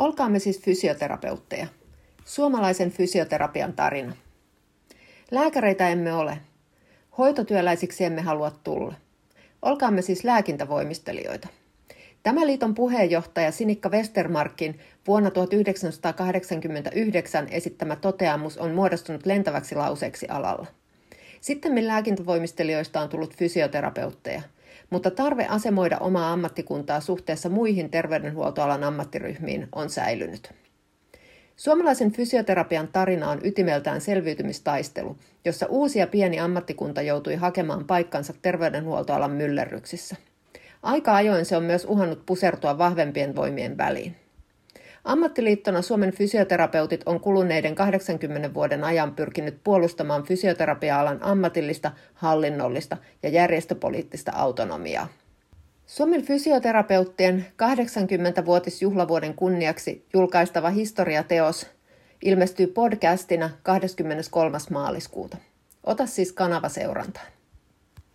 Olkaamme siis fysioterapeutteja. Suomalaisen fysioterapian tarina. Lääkäreitä emme ole. Hoitotyöläisiksi emme halua tulla. Olkaamme siis lääkintävoimistelijoita. Tämä liiton puheenjohtaja Sinikka Westermarkin vuonna 1989 esittämä toteamus on muodostunut lentäväksi lauseeksi alalla. Sitten lääkintävoimistelijoista on tullut fysioterapeutteja, mutta tarve asemoida omaa ammattikuntaa suhteessa muihin terveydenhuoltoalan ammattiryhmiin on säilynyt. Suomalaisen fysioterapian tarina on ytimeltään selviytymistaistelu, jossa uusi ja pieni ammattikunta joutui hakemaan paikkansa terveydenhuoltoalan myllerryksissä. Aika ajoin se on myös uhannut pusertua vahvempien voimien väliin. Ammattiliittona Suomen fysioterapeutit on kuluneiden 80 vuoden ajan pyrkinyt puolustamaan fysioterapia-alan ammatillista, hallinnollista ja järjestöpoliittista autonomiaa. Suomen fysioterapeuttien 80-vuotisjuhlavuoden kunniaksi julkaistava historiateos ilmestyy podcastina 23. maaliskuuta. Ota siis kanava seurantaan.